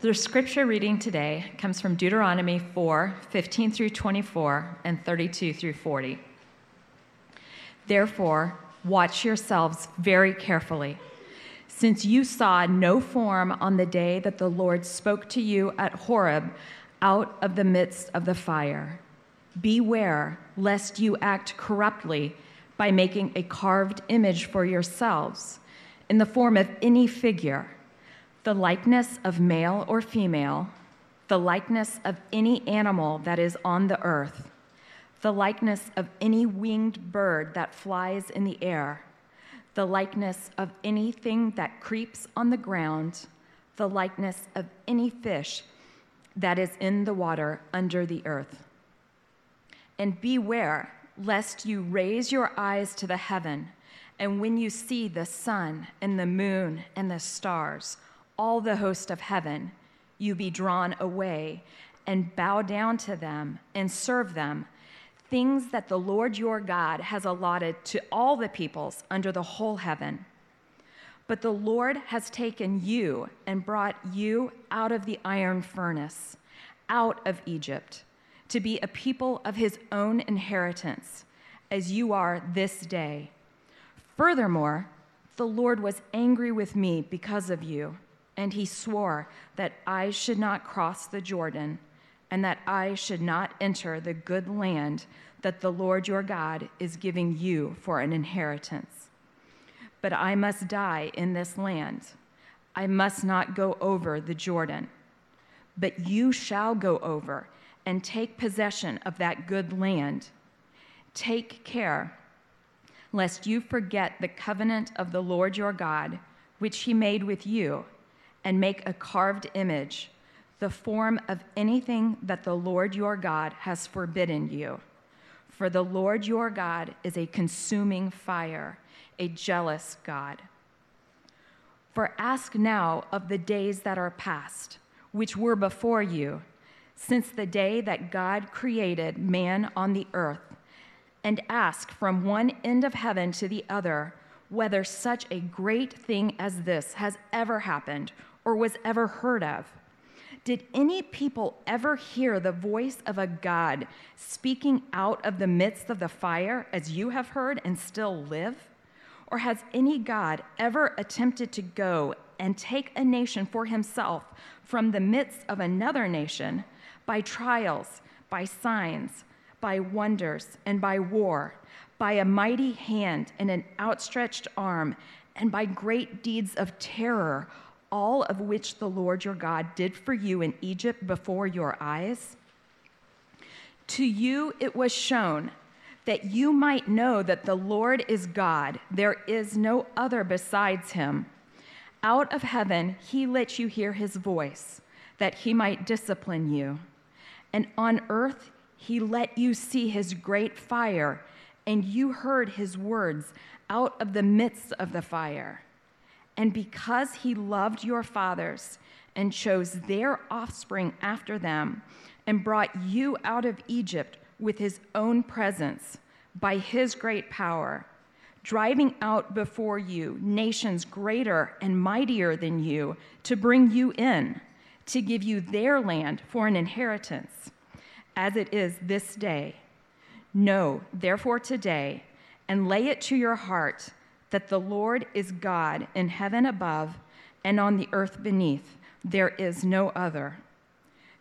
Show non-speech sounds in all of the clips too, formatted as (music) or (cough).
The scripture reading today comes from Deuteronomy 4 15 through 24 and 32 through 40. Therefore, watch yourselves very carefully, since you saw no form on the day that the Lord spoke to you at Horeb out of the midst of the fire. Beware lest you act corruptly by making a carved image for yourselves in the form of any figure, the likeness of male or female, the likeness of any animal that is on the earth, the likeness of any winged bird that flies in the air, the likeness of anything that creeps on the ground, the likeness of any fish that is in the water under the earth. And beware lest you raise your eyes to the heaven, and when you see the sun and the moon and the stars, all the host of heaven, you be drawn away and bow down to them and serve them, things that the Lord your God has allotted to all the peoples under the whole heaven. But the Lord has taken you and brought you out of the iron furnace, out of Egypt to be a people of his own inheritance, as you are this day. Furthermore, the Lord was angry with me because of you, and he swore that I should not cross the Jordan, and that I should not enter the good land that the Lord your God is giving you for an inheritance. But I must die in this land. I must not go over the Jordan. But you shall go over and take possession of that good land. Take care lest you forget the covenant of the Lord your God, which he made with you, and make a carved image, the form of anything that the Lord your God has forbidden you. For the Lord your God is a consuming fire, a jealous God. For ask now of the days that are past, which were before you since the day that God created man on the earth, and ask from one end of heaven to the other whether such a great thing as this has ever happened or was ever heard of. Did any people ever hear the voice of a God speaking out of the midst of the fire as you have heard and still live? Or has any God ever attempted to go and take a nation for himself from the midst of another nation? by trials, by signs, by wonders, and by war, by a mighty hand and an outstretched arm, and by great deeds of terror, all of which the Lord your God did for you in Egypt before your eyes? To you it was shown that you might know that the Lord is God, there is no other besides him. Out of heaven he let you hear his voice, that he might discipline you. And on earth, he let you see his great fire, and you heard his words out of the midst of the fire. And because he loved your fathers and chose their offspring after them, and brought you out of Egypt with his own presence by his great power, driving out before you nations greater and mightier than you to bring you in to give you their land for an inheritance, as it is this day. Know, therefore, today, and lay it to your heart that the Lord is God in heaven above and on the earth beneath. There is no other.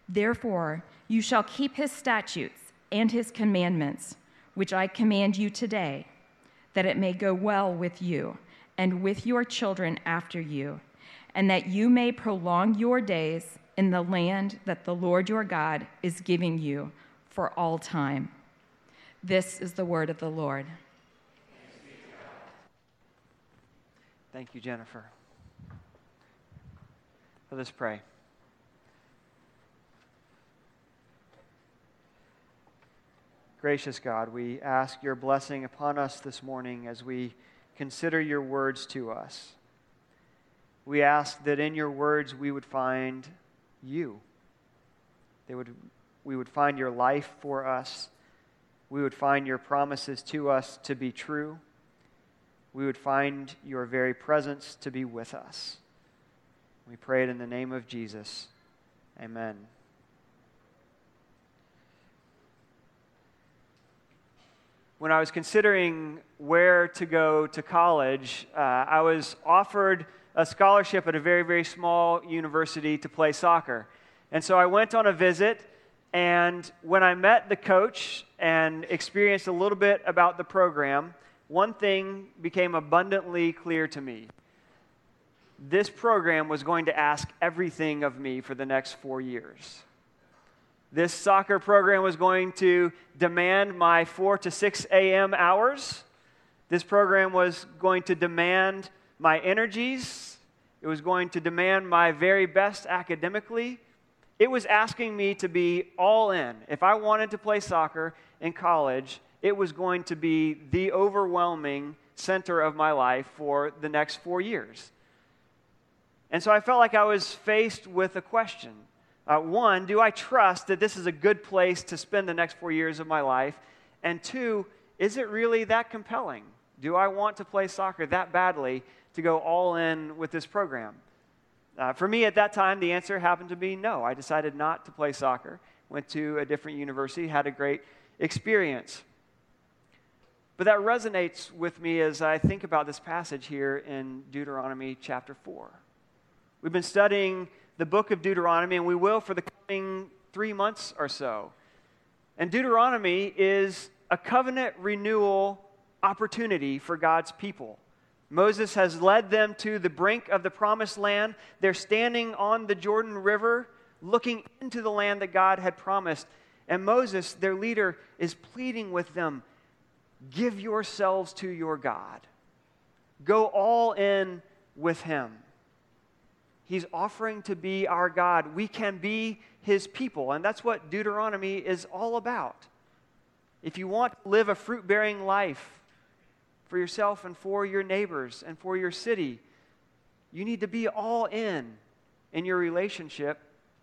Therefore, you shall keep his statutes and his commandments, which I command you today, that it may go well with you and with your children after you and that you may prolong your days in the land that the Lord your God is giving you for all time. This is the word of the Lord. Thank you, Jennifer. Let us pray. Gracious God, we ask your blessing upon us this morning as we consider your words to us. We ask that in your words we would find you. They would, we would find your life for us. We would find your promises to us to be true. We would find your very presence to be with us. We pray it in the name of Jesus. Amen. When I was considering where to go to college, uh, I was offered a scholarship at a very, very small university to play soccer. And so I went on a visit, and when I met the coach and experienced a little bit about the program, one thing became abundantly clear to me this program was going to ask everything of me for the next four years. This soccer program was going to demand my 4 to 6 a.m. hours. This program was going to demand my energies. It was going to demand my very best academically. It was asking me to be all in. If I wanted to play soccer in college, it was going to be the overwhelming center of my life for the next four years. And so I felt like I was faced with a question. Uh, one, do I trust that this is a good place to spend the next four years of my life? And two, is it really that compelling? Do I want to play soccer that badly to go all in with this program? Uh, for me at that time, the answer happened to be no. I decided not to play soccer, went to a different university, had a great experience. But that resonates with me as I think about this passage here in Deuteronomy chapter 4. We've been studying the book of Deuteronomy, and we will for the coming three months or so. And Deuteronomy is a covenant renewal opportunity for God's people. Moses has led them to the brink of the promised land. They're standing on the Jordan River, looking into the land that God had promised. And Moses, their leader, is pleading with them give yourselves to your God, go all in with him. He's offering to be our God. We can be his people. And that's what Deuteronomy is all about. If you want to live a fruit bearing life for yourself and for your neighbors and for your city, you need to be all in in your relationship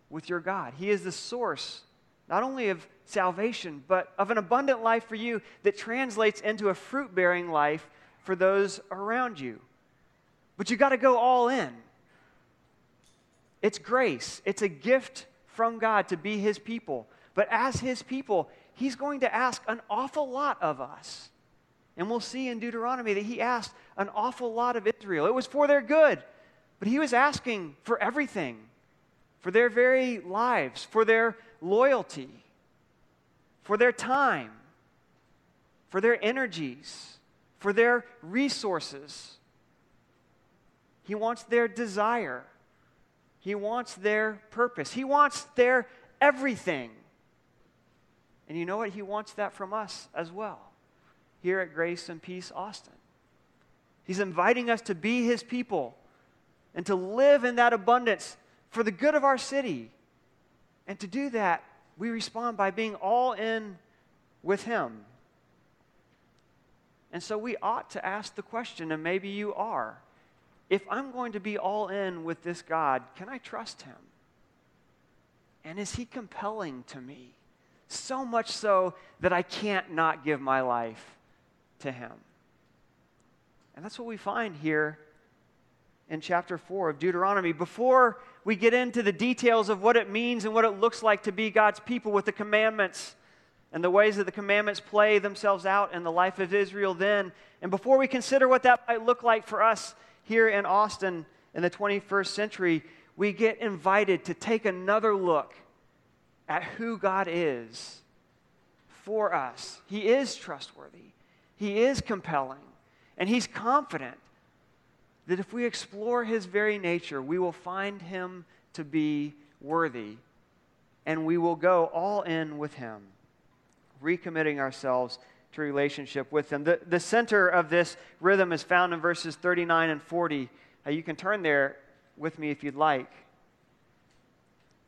with your God. He is the source not only of salvation, but of an abundant life for you that translates into a fruit bearing life for those around you. But you got to go all in. It's grace, it's a gift from God to be His people. But as His people, He's going to ask an awful lot of us. And we'll see in Deuteronomy that He asked an awful lot of Israel. It was for their good, but He was asking for everything for their very lives, for their loyalty, for their time, for their energies, for their resources. He wants their desire. He wants their purpose. He wants their everything. And you know what? He wants that from us as well here at Grace and Peace Austin. He's inviting us to be His people and to live in that abundance for the good of our city. And to do that, we respond by being all in with Him. And so we ought to ask the question, and maybe you are if I'm going to be all in with this God, can I trust him? And is he compelling to me? So much so that I can't not give my life to him. And that's what we find here in chapter 4 of Deuteronomy. Before we get into the details of what it means and what it looks like to be God's people with the commandments and the ways that the commandments play themselves out in the life of Israel then, and before we consider what that might look like for us here in Austin in the 21st century, we get invited to take another look at who God is for us. He is trustworthy, He is compelling, and He's confident that if we explore His very nature, we will find Him to be worthy and we will go all in with Him, recommitting ourselves to relationship with him. The, the center of this rhythm is found in verses 39 and 40. Uh, you can turn there with me if you'd like.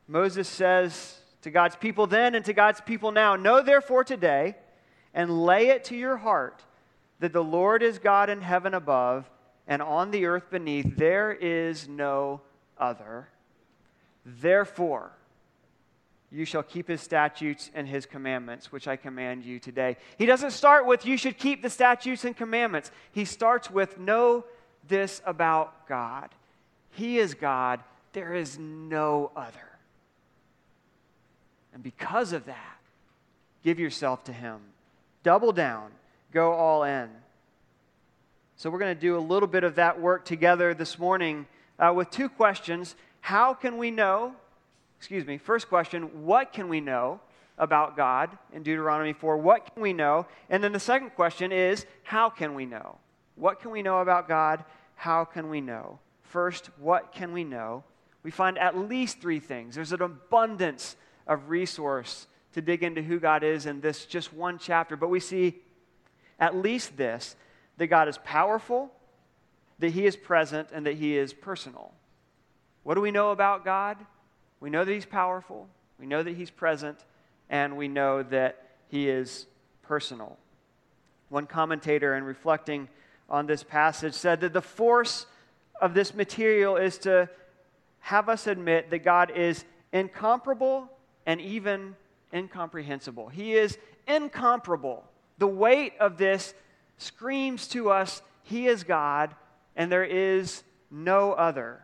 Moses says to God's people then and to God's people now Know therefore today and lay it to your heart that the Lord is God in heaven above and on the earth beneath. There is no other. Therefore, you shall keep his statutes and his commandments, which I command you today. He doesn't start with, you should keep the statutes and commandments. He starts with, know this about God. He is God, there is no other. And because of that, give yourself to Him. Double down, go all in. So, we're going to do a little bit of that work together this morning uh, with two questions. How can we know? Excuse me. First question What can we know about God in Deuteronomy 4? What can we know? And then the second question is How can we know? What can we know about God? How can we know? First, what can we know? We find at least three things. There's an abundance of resource to dig into who God is in this just one chapter, but we see at least this that God is powerful, that He is present, and that He is personal. What do we know about God? We know that He's powerful, we know that He's present, and we know that He is personal. One commentator, in reflecting on this passage, said that the force of this material is to have us admit that God is incomparable and even incomprehensible. He is incomparable. The weight of this screams to us, He is God, and there is no other.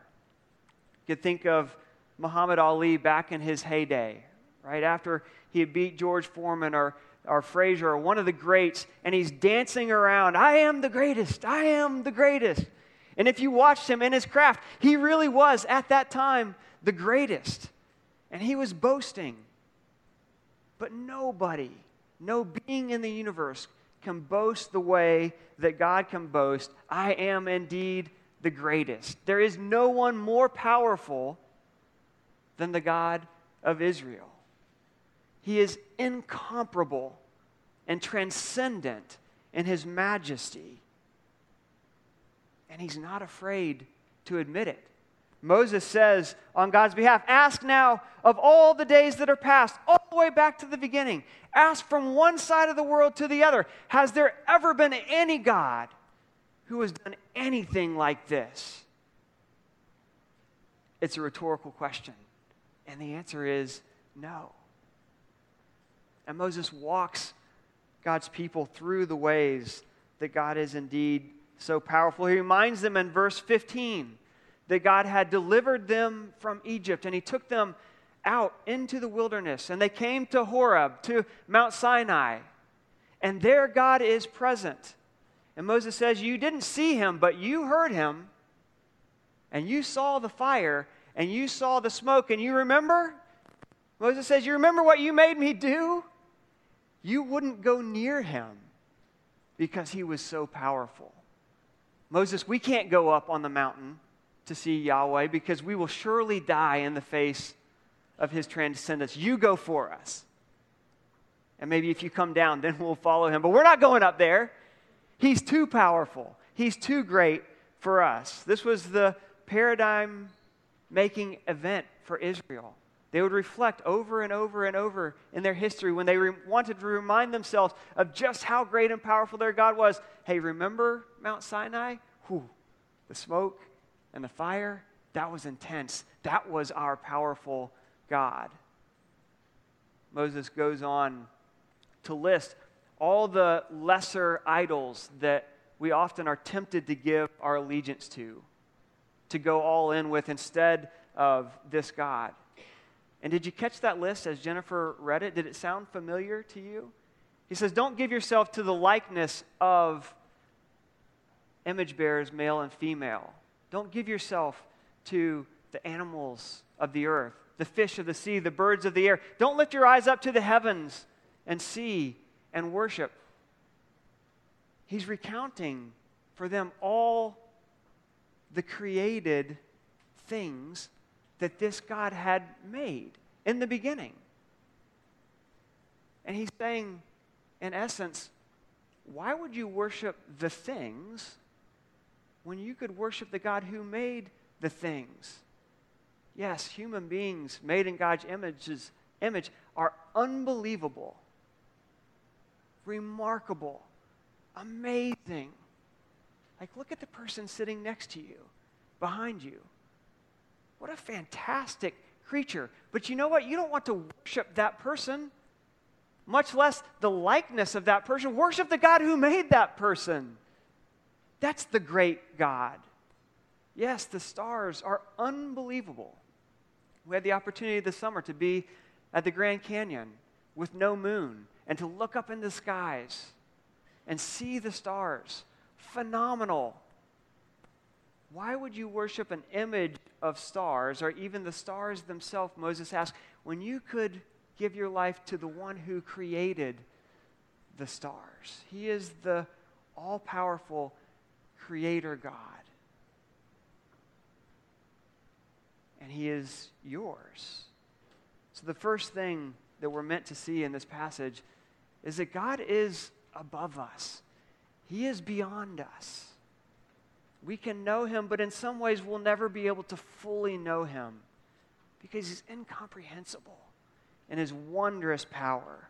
You could think of Muhammad Ali back in his heyday, right after he had beat George Foreman or, or Frazier or one of the greats, and he's dancing around, I am the greatest, I am the greatest. And if you watched him in his craft, he really was at that time the greatest. And he was boasting. But nobody, no being in the universe can boast the way that God can boast. I am indeed the greatest. There is no one more powerful than the God of Israel. He is incomparable and transcendent in his majesty. And he's not afraid to admit it. Moses says on God's behalf, Ask now of all the days that are past, all the way back to the beginning. Ask from one side of the world to the other. Has there ever been any God who has done anything like this? It's a rhetorical question. And the answer is no. And Moses walks God's people through the ways that God is indeed so powerful. He reminds them in verse 15 that God had delivered them from Egypt and he took them out into the wilderness. And they came to Horeb, to Mount Sinai. And there God is present. And Moses says, You didn't see him, but you heard him. And you saw the fire and you saw the smoke. And you remember? Moses says, You remember what you made me do? You wouldn't go near him because he was so powerful. Moses, we can't go up on the mountain to see Yahweh because we will surely die in the face of his transcendence. You go for us. And maybe if you come down, (laughs) then we'll follow him. But we're not going up there. He's too powerful, he's too great for us. This was the paradigm making event for Israel. They would reflect over and over and over in their history when they re- wanted to remind themselves of just how great and powerful their God was. Hey, remember Mount Sinai? Whew, the smoke, and the fire, that was intense. That was our powerful God. Moses goes on to list all the lesser idols that we often are tempted to give our allegiance to, to go all in with instead of this God. And did you catch that list as Jennifer read it? Did it sound familiar to you? He says, Don't give yourself to the likeness of image bearers, male and female. Don't give yourself to the animals of the earth, the fish of the sea, the birds of the air. Don't lift your eyes up to the heavens and see and worship. He's recounting for them all the created things that this God had made in the beginning. And he's saying, in essence, why would you worship the things when you could worship the God who made the things. Yes, human beings made in God's images, image are unbelievable, remarkable, amazing. Like, look at the person sitting next to you, behind you. What a fantastic creature. But you know what? You don't want to worship that person, much less the likeness of that person. Worship the God who made that person. That's the great God. Yes, the stars are unbelievable. We had the opportunity this summer to be at the Grand Canyon with no moon and to look up in the skies and see the stars. Phenomenal. Why would you worship an image of stars or even the stars themselves? Moses asked, when you could give your life to the one who created the stars. He is the all powerful creator God. And He is yours. So, the first thing that we're meant to see in this passage is that God is above us, He is beyond us. We can know Him, but in some ways we'll never be able to fully know Him because He's incomprehensible in His wondrous power.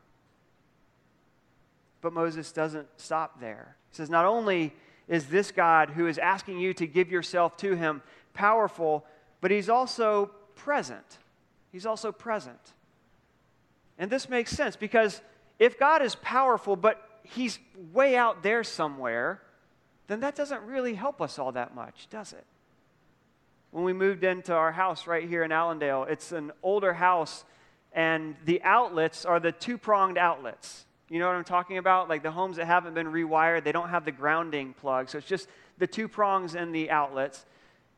But Moses doesn't stop there. He says, Not only is this God who is asking you to give yourself to Him powerful, but He's also present. He's also present. And this makes sense because if God is powerful, but He's way out there somewhere, then that doesn't really help us all that much, does it? When we moved into our house right here in Allandale, it's an older house, and the outlets are the two pronged outlets. You know what I'm talking about? Like the homes that haven't been rewired, they don't have the grounding plug. So it's just the two prongs and the outlets.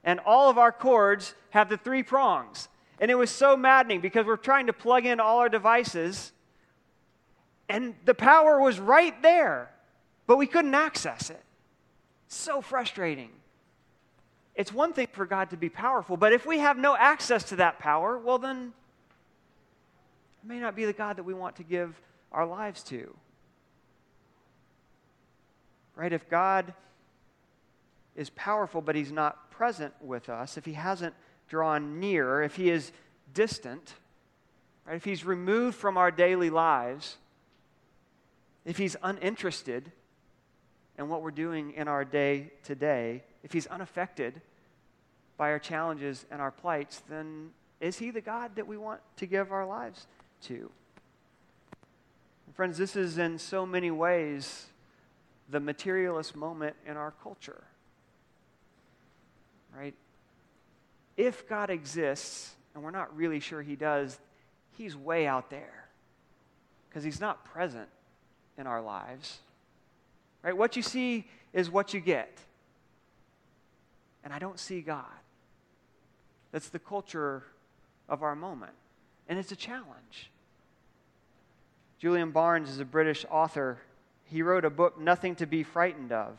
And all of our cords have the three prongs. And it was so maddening because we're trying to plug in all our devices, and the power was right there, but we couldn't access it. So frustrating. It's one thing for God to be powerful, but if we have no access to that power, well, then it may not be the God that we want to give our lives to. Right? If God is powerful, but He's not present with us, if He hasn't drawn near, if He is distant, right? if He's removed from our daily lives, if He's uninterested in what we're doing in our day to day, if He's unaffected by our challenges and our plights, then is He the God that we want to give our lives to? Friends, this is in so many ways the materialist moment in our culture. Right? If God exists, and we're not really sure He does, He's way out there because He's not present in our lives. Right? What you see is what you get. And I don't see God. That's the culture of our moment. And it's a challenge. Julian Barnes is a British author. He wrote a book, Nothing to Be Frightened of.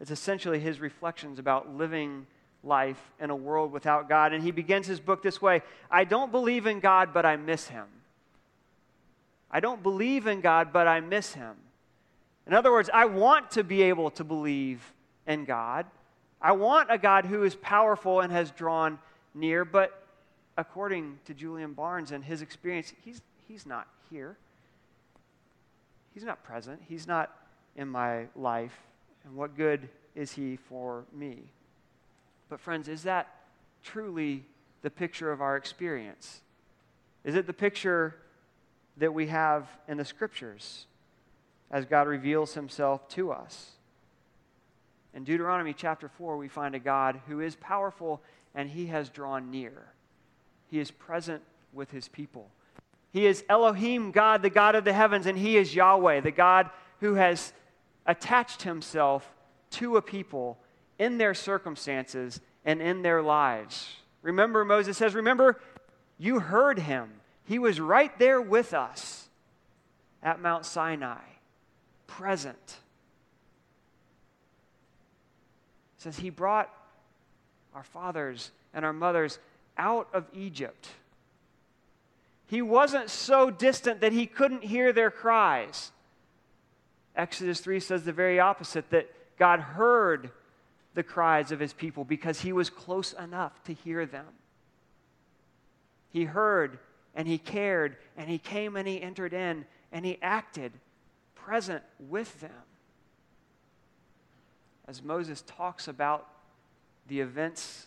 It's essentially his reflections about living life in a world without God. And he begins his book this way I don't believe in God, but I miss him. I don't believe in God, but I miss him. In other words, I want to be able to believe in God. I want a God who is powerful and has drawn near, but according to Julian Barnes and his experience, he's, he's not here. He's not present. He's not in my life. And what good is he for me? But, friends, is that truly the picture of our experience? Is it the picture that we have in the scriptures as God reveals himself to us? In Deuteronomy chapter 4, we find a God who is powerful and he has drawn near. He is present with his people. He is Elohim, God, the God of the heavens, and He is Yahweh, the God who has attached Himself to a people in their circumstances and in their lives. Remember, Moses says, Remember, you heard Him. He was right there with us at Mount Sinai, present. Says, He brought our fathers and our mothers out of Egypt he wasn't so distant that he couldn't hear their cries. Exodus 3 says the very opposite that God heard the cries of his people because he was close enough to hear them. He heard and he cared and he came and he entered in and he acted present with them. As Moses talks about the events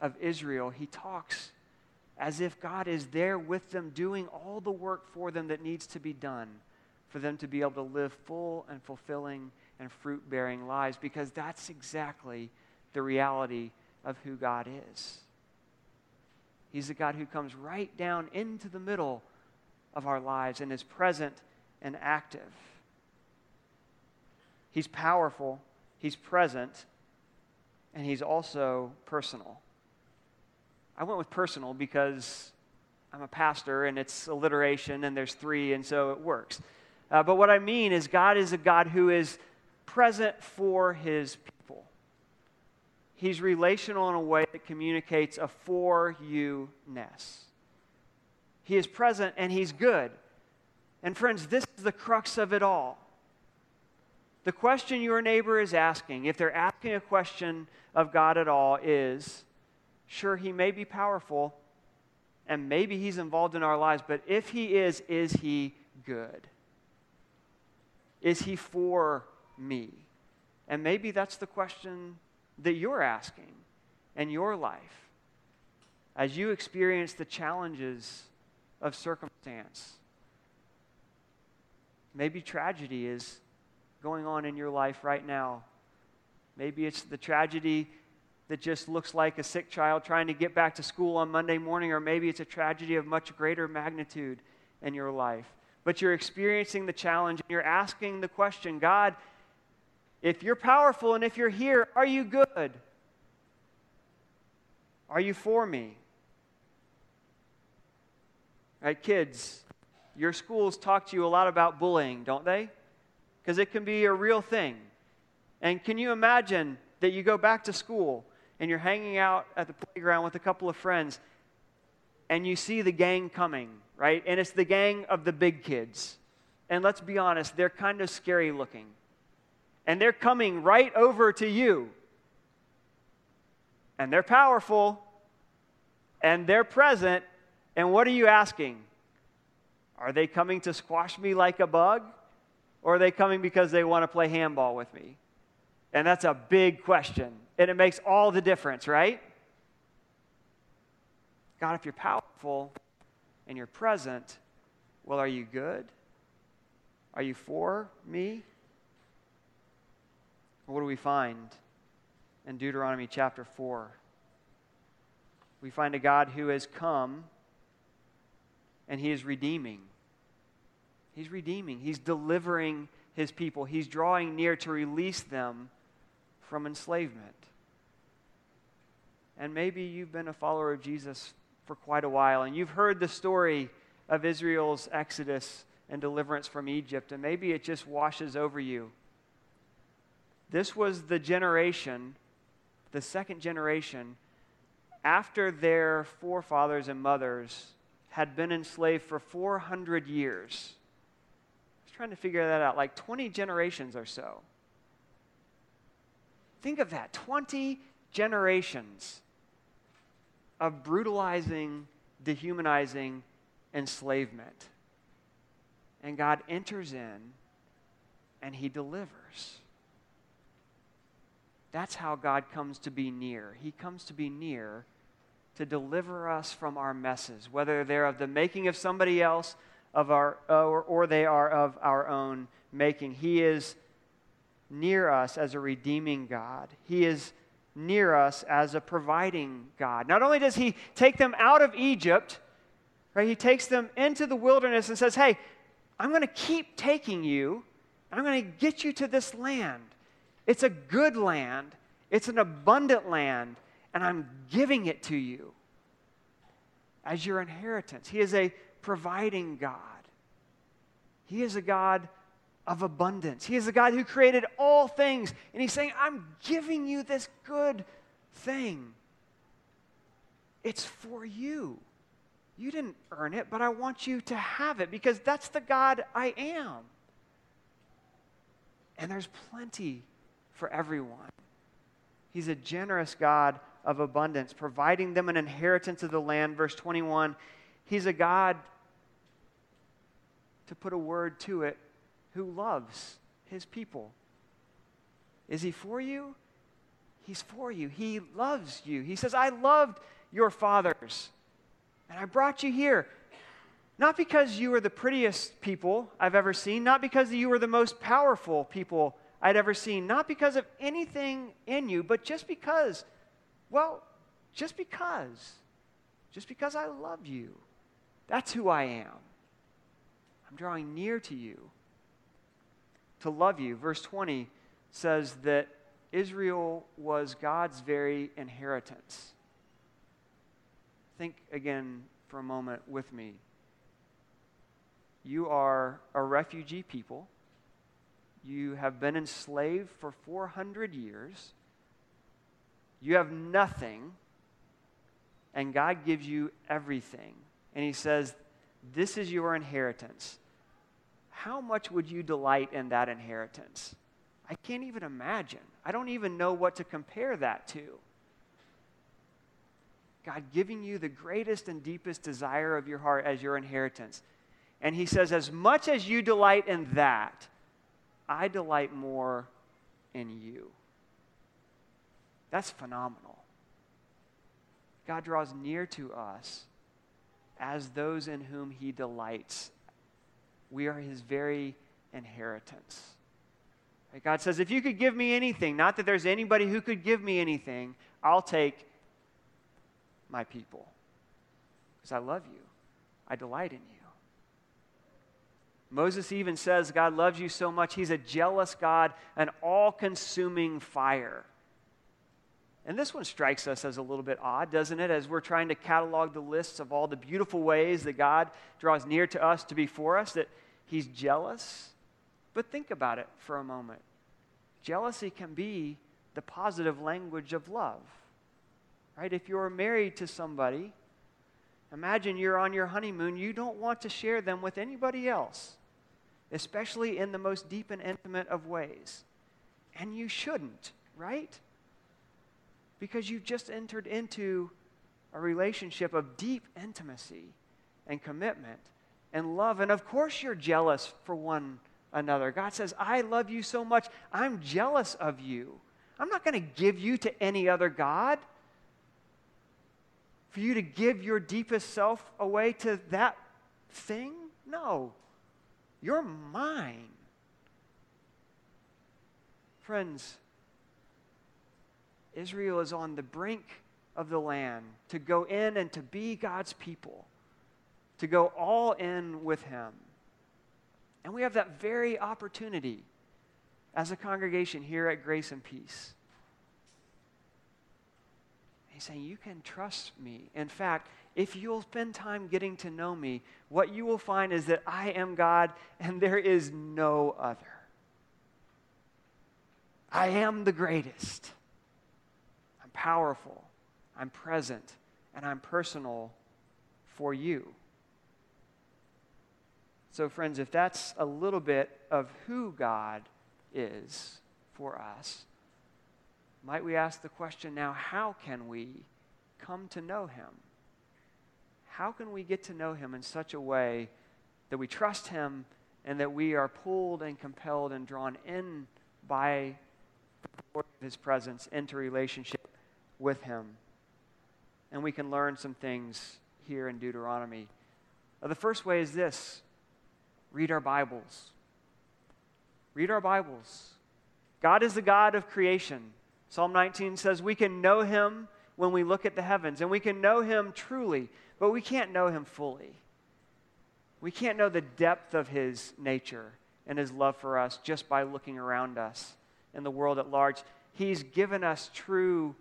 of Israel, he talks as if God is there with them, doing all the work for them that needs to be done for them to be able to live full and fulfilling and fruit bearing lives, because that's exactly the reality of who God is. He's a God who comes right down into the middle of our lives and is present and active. He's powerful, He's present, and He's also personal. I went with personal because I'm a pastor and it's alliteration and there's three, and so it works. Uh, but what I mean is, God is a God who is present for His people. He's relational in a way that communicates a for you ness. He is present and He's good. And friends, this is the crux of it all. The question your neighbor is asking, if they're asking a question of God at all, is sure, He may be powerful and maybe He's involved in our lives, but if He is, is He good? Is He for me? And maybe that's the question that you're asking in your life as you experience the challenges of circumstance. Maybe tragedy is going on in your life right now. Maybe it's the tragedy that just looks like a sick child trying to get back to school on Monday morning, or maybe it's a tragedy of much greater magnitude in your life. But you're experiencing the challenge and you're asking the question God, if you're powerful and if you're here, are you good? Are you for me? Right, kids, your schools talk to you a lot about bullying, don't they? Because it can be a real thing. And can you imagine that you go back to school and you're hanging out at the playground with a couple of friends and you see the gang coming, right? And it's the gang of the big kids. And let's be honest, they're kind of scary looking. And they're coming right over to you. And they're powerful. And they're present. And what are you asking? Are they coming to squash me like a bug? Or are they coming because they want to play handball with me? And that's a big question. And it makes all the difference, right? God, if you're powerful and you're present, well, are you good? Are you for me? What do we find in Deuteronomy chapter 4? We find a God who has come and he is redeeming. He's redeeming, he's delivering his people, he's drawing near to release them from enslavement. And maybe you've been a follower of Jesus for quite a while and you've heard the story of Israel's exodus and deliverance from Egypt, and maybe it just washes over you. This was the generation, the second generation, after their forefathers and mothers had been enslaved for 400 years. I was trying to figure that out, like 20 generations or so. Think of that 20 generations of brutalizing, dehumanizing enslavement. And God enters in and he delivers. That's how God comes to be near. He comes to be near to deliver us from our messes, whether they're of the making of somebody else of our, or, or they are of our own making. He is near us as a redeeming God. He is near us as a providing God. Not only does He take them out of Egypt, right, He takes them into the wilderness and says, Hey, I'm going to keep taking you, I'm going to get you to this land. It's a good land, it's an abundant land, and I'm giving it to you as your inheritance. He is a providing God. He is a God of abundance. He is the God who created all things. And He's saying, I'm giving you this good thing. It's for you. You didn't earn it, but I want you to have it because that's the God I am. And there's plenty for everyone. He's a generous God of abundance, providing them an inheritance of the land. Verse 21 He's a God, to put a word to it, who loves his people. Is he for you? He's for you. He loves you. He says, I loved your fathers, and I brought you here. Not because you were the prettiest people I've ever seen, not because you were the most powerful people I'd ever seen, not because of anything in you, but just because, well, just because just because I love you. That's who I am. I'm drawing near to you to love you. Verse 20 says that Israel was God's very inheritance. Think again for a moment with me. You are a refugee people. You have been enslaved for 400 years. You have nothing, and God gives you everything. And He says, This is your inheritance. How much would you delight in that inheritance? I can't even imagine. I don't even know what to compare that to. God giving you the greatest and deepest desire of your heart as your inheritance. And he says, As much as you delight in that, I delight more in you. That's phenomenal. God draws near to us as those in whom he delights. We are his very inheritance. God says, if you could give me anything, not that there's anybody who could give me anything, I'll take my people. Because I love you, I delight in you. Moses even says God loves you so much, he's a jealous God, an all consuming fire. And this one strikes us as a little bit odd, doesn't it? As we're trying to catalog the lists of all the beautiful ways that God draws near to us to be for us, that he's jealous. But think about it for a moment. Jealousy can be the positive language of love. Right? If you're married to somebody, imagine you're on your honeymoon, you don't want to share them with anybody else, especially in the most deep and intimate of ways. And you shouldn't, right? Because you've just entered into a relationship of deep intimacy and commitment and love. And of course, you're jealous for one another. God says, I love you so much, I'm jealous of you. I'm not going to give you to any other God for you to give your deepest self away to that thing? No. You're mine. Friends, Israel is on the brink of the land to go in and to be God's people, to go all in with Him. And we have that very opportunity as a congregation here at Grace and Peace. He's saying, You can trust me. In fact, if you'll spend time getting to know me, what you will find is that I am God and there is no other. I am the greatest. Powerful. I'm present. And I'm personal for you. So, friends, if that's a little bit of who God is for us, might we ask the question now how can we come to know him? How can we get to know him in such a way that we trust him and that we are pulled and compelled and drawn in by his presence into relationship with him? And we can learn some things here in Deuteronomy. Uh, the first way is this read our Bibles. Read our Bibles. God is the God of creation. Psalm 19 says we can know him when we look at the heavens, and we can know him truly, but we can't know him fully. We can't know the depth of his nature and his love for us just by looking around us in the world at large. He's given us true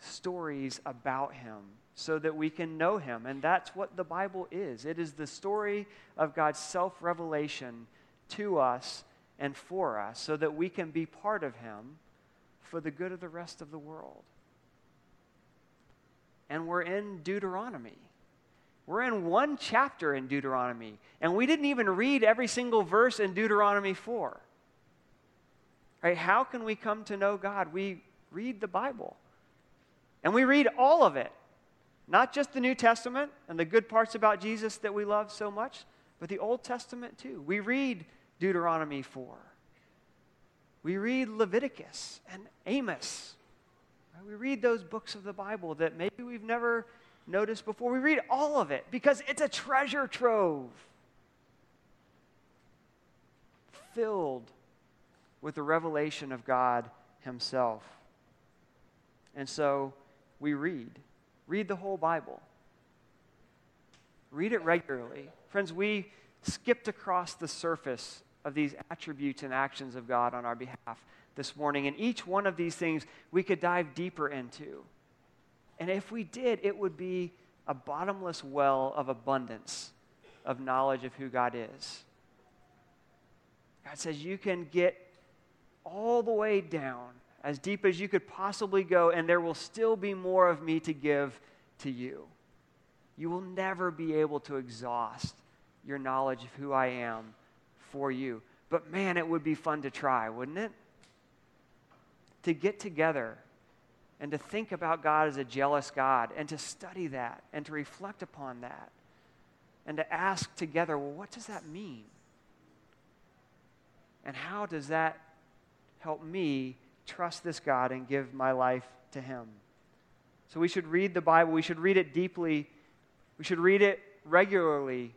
stories about him so that we can know him. And that's what the Bible is it is the story of God's self revelation to us and for us so that we can be part of Him for the good of the rest of the world. And we're in Deuteronomy. We're in one chapter in Deuteronomy, and we didn't even read every single verse in Deuteronomy 4. Right? How can we come to know God? We read the Bible. And we read all of it. Not just the New Testament and the good parts about Jesus that we love so much, but the Old Testament too. We read Deuteronomy 4. We read Leviticus and Amos. We read those books of the Bible that maybe we've never noticed before. We read all of it because it's a treasure trove filled with the revelation of God Himself. And so we read. read the whole Bible. Read it regularly. Friends, we skipped across the surface of these attributes and actions of God on our behalf this morning. And each one of these things we could dive deeper into. And if we did, it would be a bottomless well of abundance of knowledge of who God is. God says you can get all the way down, as deep as you could possibly go, and there will still be more of me to give to you. You will never be able to exhaust your knowledge of who I am for you. But man, it would be fun to try, wouldn't it? To get together and to think about God as a jealous God and to study that and to reflect upon that and to ask together, well, what does that mean? And how does that help me trust this God and give my life to Him? So we should read the Bible. We should read it deeply. We should read it regularly.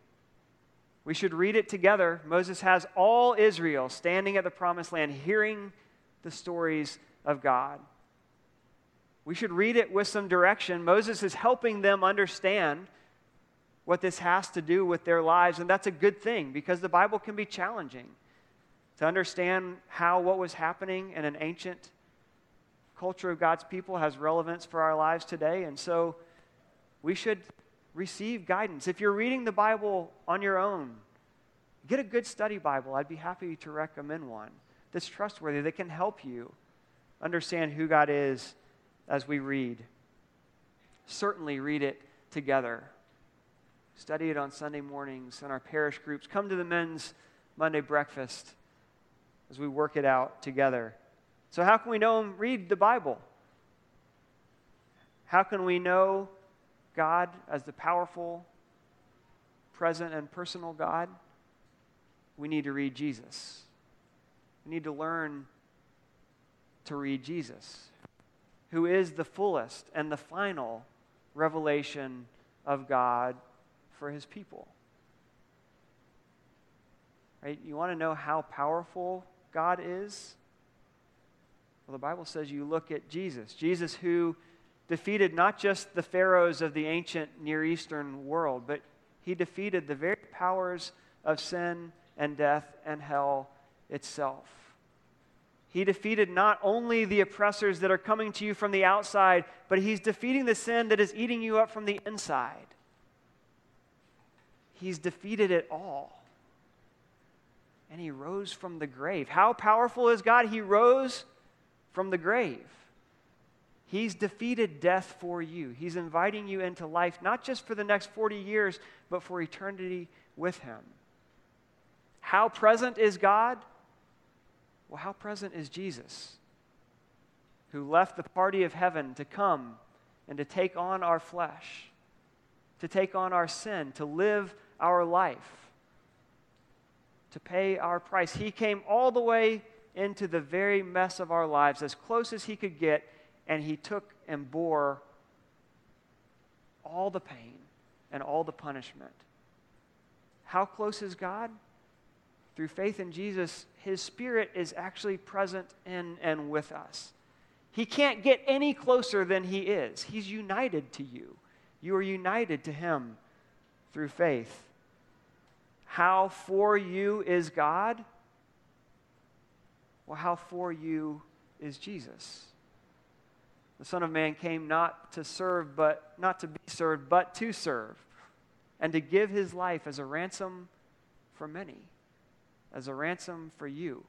We should read it together. Moses has all Israel standing at the promised land, hearing the stories of God. We should read it with some direction. Moses is helping them understand what this has to do with their lives, and that's a good thing because the Bible can be challenging to understand how what was happening in an ancient culture of God's people has relevance for our lives today. And so we should receive guidance. If you're reading the Bible on your own, get a good study Bible. I'd be happy to recommend one that's trustworthy, that can help you understand who God is as we read. Certainly read it together. Study it on Sunday mornings in our parish groups. Come to the men's Monday breakfast as we work it out together. So, how can we know and read the Bible? How can we know God as the powerful, present, and personal God? We need to read Jesus. We need to learn to read Jesus who is the fullest and the final revelation of God for his people. Right? You want to know how powerful God is? Well, the Bible says you look at Jesus. Jesus, who defeated not just the pharaohs of the ancient Near Eastern world, but he defeated the very powers of sin and death and hell itself. He defeated not only the oppressors that are coming to you from the outside, but he's defeating the sin that is eating you up from the inside. He's defeated it all. And he rose from the grave. How powerful is God? He rose from the grave. He's defeated death for you. He's inviting you into life, not just for the next 40 years, but for eternity with him. How present is God? Well, how present is Jesus, who left the party of heaven to come and to take on our flesh, to take on our sin, to live our life, to pay our price? He came all the way into the very mess of our lives, as close as he could get, and he took and bore all the pain and all the punishment. How close is God? through faith in Jesus, his spirit is actually present in and with us. He can't get any closer than he is. He's united to you. You are united to him through faith. How for you is God? Well, how for you is Jesus? The Son of Man came not to serve, but not to be served, but to serve, and to give his life as a ransom for many as a ransom for you.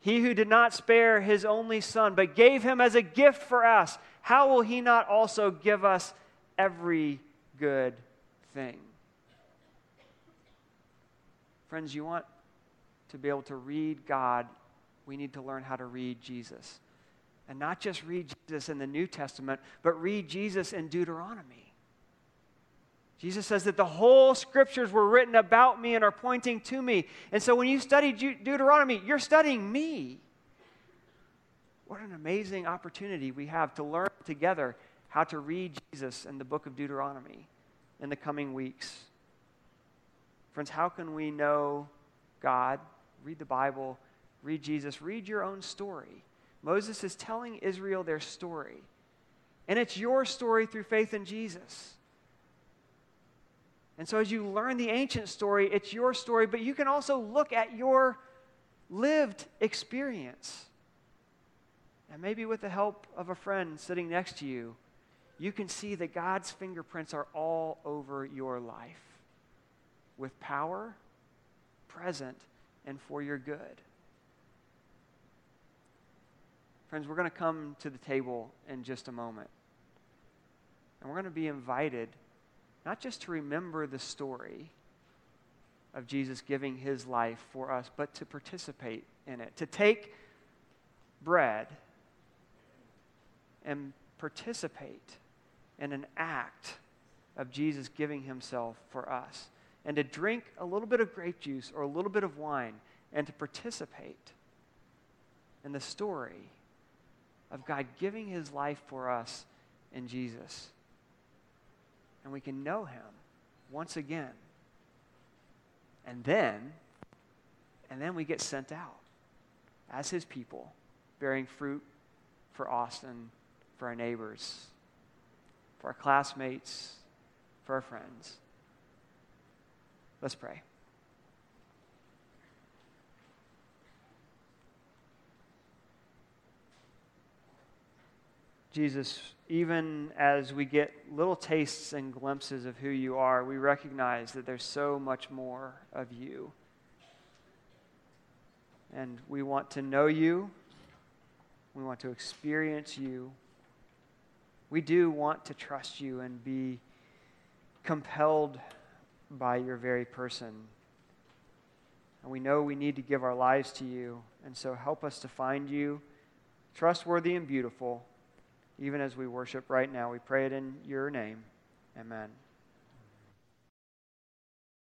He who did not spare his only son, but gave him as a gift for us, how will he not also give us every good thing? Friends, you want to be able to read God, we need to learn how to read Jesus. And not just read Jesus in the New Testament, but read Jesus in Deuteronomy. Jesus says that the whole scriptures were written about me and are pointing to me. And so when you study Deuteronomy, you're studying me. What an amazing opportunity we have to learn together how to read Jesus in the book of Deuteronomy in the coming weeks. Friends, how can we know God? Read the Bible, read Jesus, read your own story. Moses is telling Israel their story. And it's your story through faith in Jesus. And so, as you learn the ancient story, it's your story, but you can also look at your lived experience. And maybe with the help of a friend sitting next to you, you can see that God's fingerprints are all over your life with power, present, and for your good. Friends, we're going to come to the table in just a moment. And we're going to be invited not just to remember the story of Jesus giving his life for us, but to participate in it, to take bread and participate in an act of Jesus giving himself for us, and to drink a little bit of grape juice or a little bit of wine, and to participate in the story of God giving his life for us in Jesus. And we can know him once again. And then, and then we get sent out as his people, bearing fruit for Austin, for our neighbors, for our classmates, for our friends. Let's pray. Jesus, even as we get little tastes and glimpses of who you are, we recognize that there's so much more of you. And we want to know you. We want to experience you. We do want to trust you and be compelled by your very person. And we know we need to give our lives to you. And so help us to find you trustworthy and beautiful even as we worship right now. We pray it in your name. Amen.